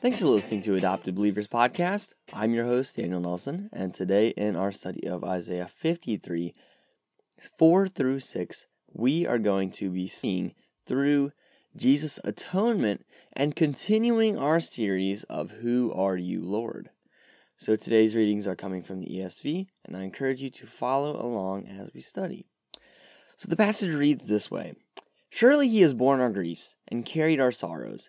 Thanks for listening to Adopted Believers Podcast. I'm your host, Daniel Nelson, and today in our study of Isaiah 53, 4 through 6, we are going to be seeing through Jesus' atonement and continuing our series of Who Are You, Lord? So today's readings are coming from the ESV, and I encourage you to follow along as we study. So the passage reads this way Surely he has borne our griefs and carried our sorrows,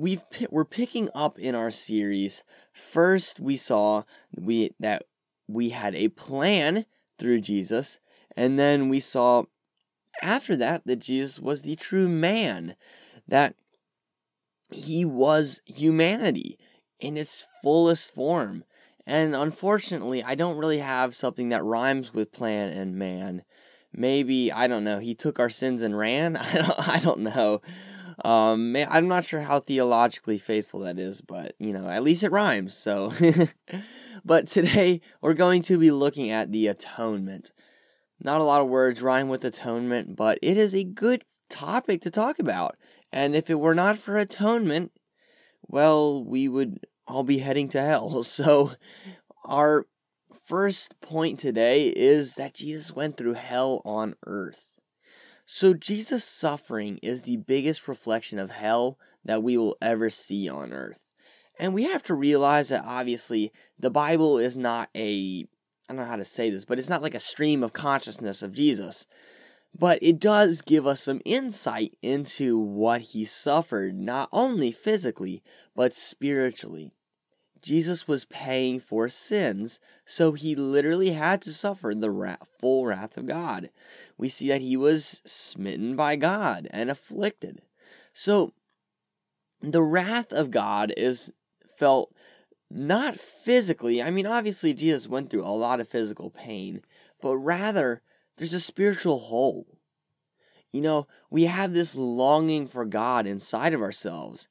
we've we're picking up in our series. First, we saw we that we had a plan through Jesus, and then we saw after that that Jesus was the true man, that he was humanity in its fullest form. And unfortunately, I don't really have something that rhymes with plan and man. Maybe I don't know. He took our sins and ran. I don't. I don't know. Um, I'm not sure how theologically faithful that is, but you know, at least it rhymes. So, but today we're going to be looking at the atonement. Not a lot of words rhyme with atonement, but it is a good topic to talk about. And if it were not for atonement, well, we would all be heading to hell. So, our first point today is that Jesus went through hell on earth. So, Jesus' suffering is the biggest reflection of hell that we will ever see on earth. And we have to realize that obviously the Bible is not a, I don't know how to say this, but it's not like a stream of consciousness of Jesus. But it does give us some insight into what he suffered, not only physically, but spiritually. Jesus was paying for sins, so he literally had to suffer the wrath, full wrath of God. We see that he was smitten by God and afflicted. So the wrath of God is felt not physically. I mean, obviously, Jesus went through a lot of physical pain, but rather there's a spiritual hole. You know, we have this longing for God inside of ourselves.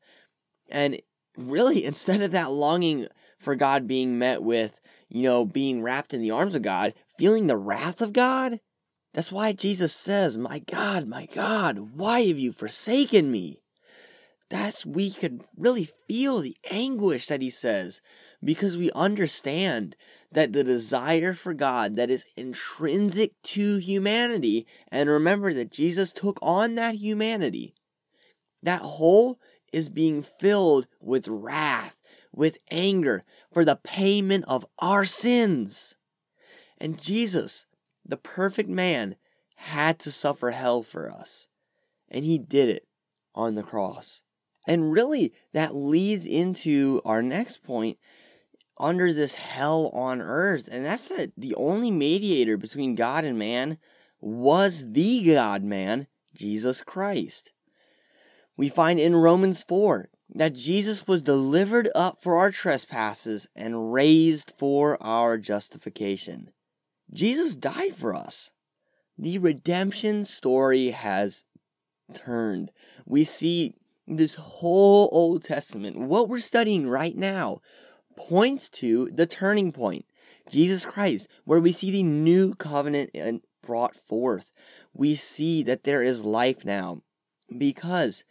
And really, instead of that longing for God being met with, you know, being wrapped in the arms of God, feeling the wrath of God, that's why Jesus says, My God, my God, why have you forsaken me? That's, we could really feel the anguish that he says because we understand that the desire for God that is intrinsic to humanity, and remember that Jesus took on that humanity, that hole is being filled with wrath, with anger for the payment of our sins. And Jesus, the perfect man, had to suffer hell for us. And he did it on the cross. And really, that leads into our next point under this hell on earth. And that's that the only mediator between God and man was the God man, Jesus Christ we find in Romans 4 that Jesus was delivered up for our trespasses and raised for our justification. Jesus died for us. The redemption story has turned. We see this whole Old Testament, what we're studying right now, points to the turning point, Jesus Christ, where we see the new covenant and brought forth. We see that there is life now because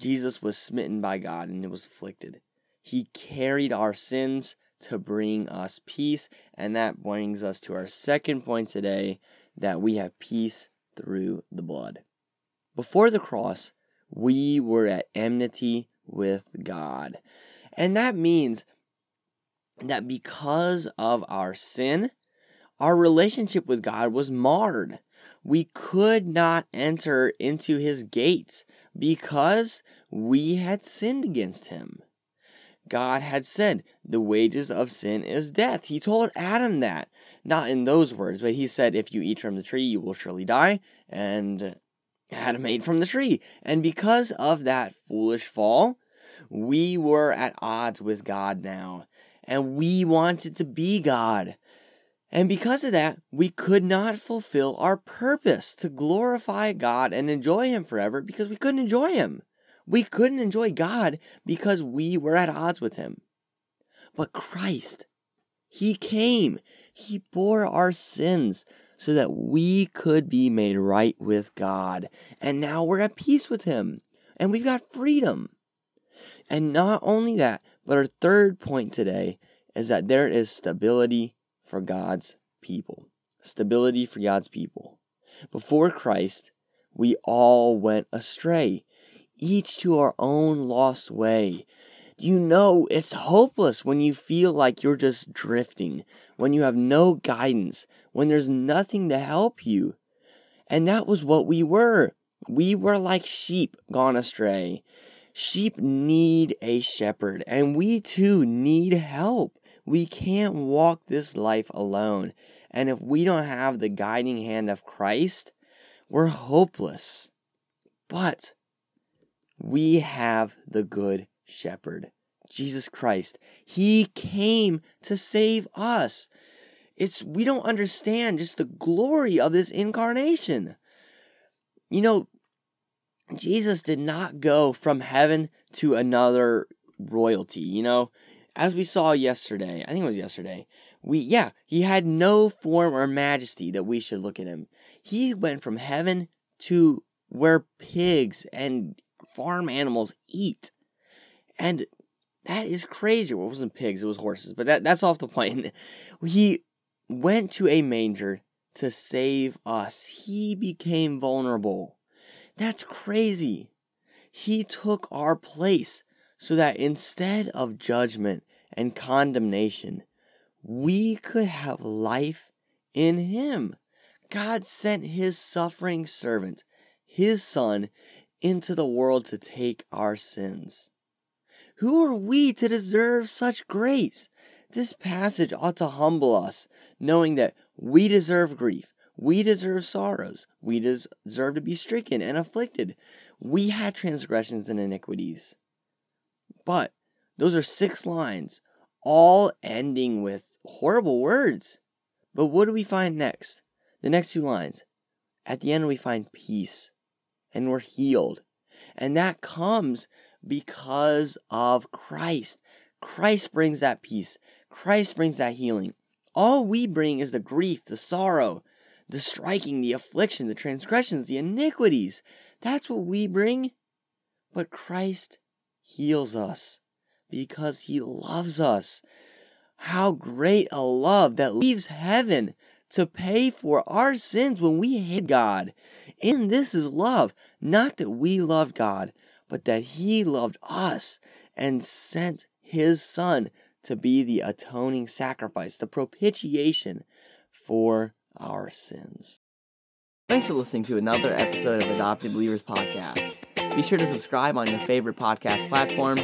Jesus was smitten by God and it was afflicted. He carried our sins to bring us peace, and that brings us to our second point today that we have peace through the blood. Before the cross, we were at enmity with God. And that means that because of our sin, our relationship with God was marred we could not enter into his gates because we had sinned against him. God had said, The wages of sin is death. He told Adam that. Not in those words, but he said, If you eat from the tree, you will surely die. And Adam ate from the tree. And because of that foolish fall, We were at odds with God now, and we wanted to be God. And because of that, we could not fulfill our purpose to glorify God and enjoy Him forever because we couldn't enjoy Him. We couldn't enjoy God because we were at odds with Him. But Christ, He came, He bore our sins so that we could be made right with God. And now we're at peace with Him and we've got freedom. And not only that, but our third point today is that there is stability for God's people. Stability for God's people. Before Christ, we all went astray, each to our own lost way. You know, it's hopeless when you feel like you're just drifting, when you have no guidance, when there's nothing to help you. And that was what we were. We were like sheep gone astray. Sheep need a shepherd, and we too need help. We can't walk this life alone. And if we don't have the guiding hand of Christ, we're hopeless. But we have the good shepherd, Jesus Christ. He came to save us. It's we don't understand just the glory of this incarnation. You know, Jesus did not go from heaven to another royalty, you know? As we saw yesterday, I think it was yesterday, we yeah, he had no form or majesty that we should look at him. He went from heaven to where pigs and farm animals eat. And that is crazy. Well, it wasn't pigs, it was horses, but that, that's off the point. He went to a manger to save us. He became vulnerable. That's crazy. He took our place so that instead of judgment and condemnation, we could have life in Him. God sent His suffering servant, His Son, into the world to take our sins. Who are we to deserve such grace? This passage ought to humble us, knowing that we deserve grief, we deserve sorrows, we deserve to be stricken and afflicted. We had transgressions and iniquities. But those are six lines all ending with horrible words. But what do we find next? The next two lines. At the end, we find peace and we're healed. And that comes because of Christ. Christ brings that peace, Christ brings that healing. All we bring is the grief, the sorrow, the striking, the affliction, the transgressions, the iniquities. That's what we bring. But Christ heals us because he loves us. How great a love that leaves heaven to pay for our sins when we hate God. And this is love, not that we loved God, but that he loved us and sent his son to be the atoning sacrifice, the propitiation for our sins. Thanks for listening to another episode of Adopted Believers Podcast. Be sure to subscribe on your favorite podcast platform.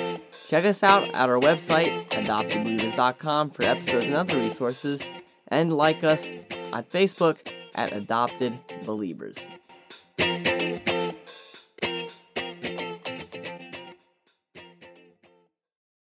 Check us out at our website, adoptedbelievers.com, for episodes and other resources, and like us on Facebook at Adopted Believers.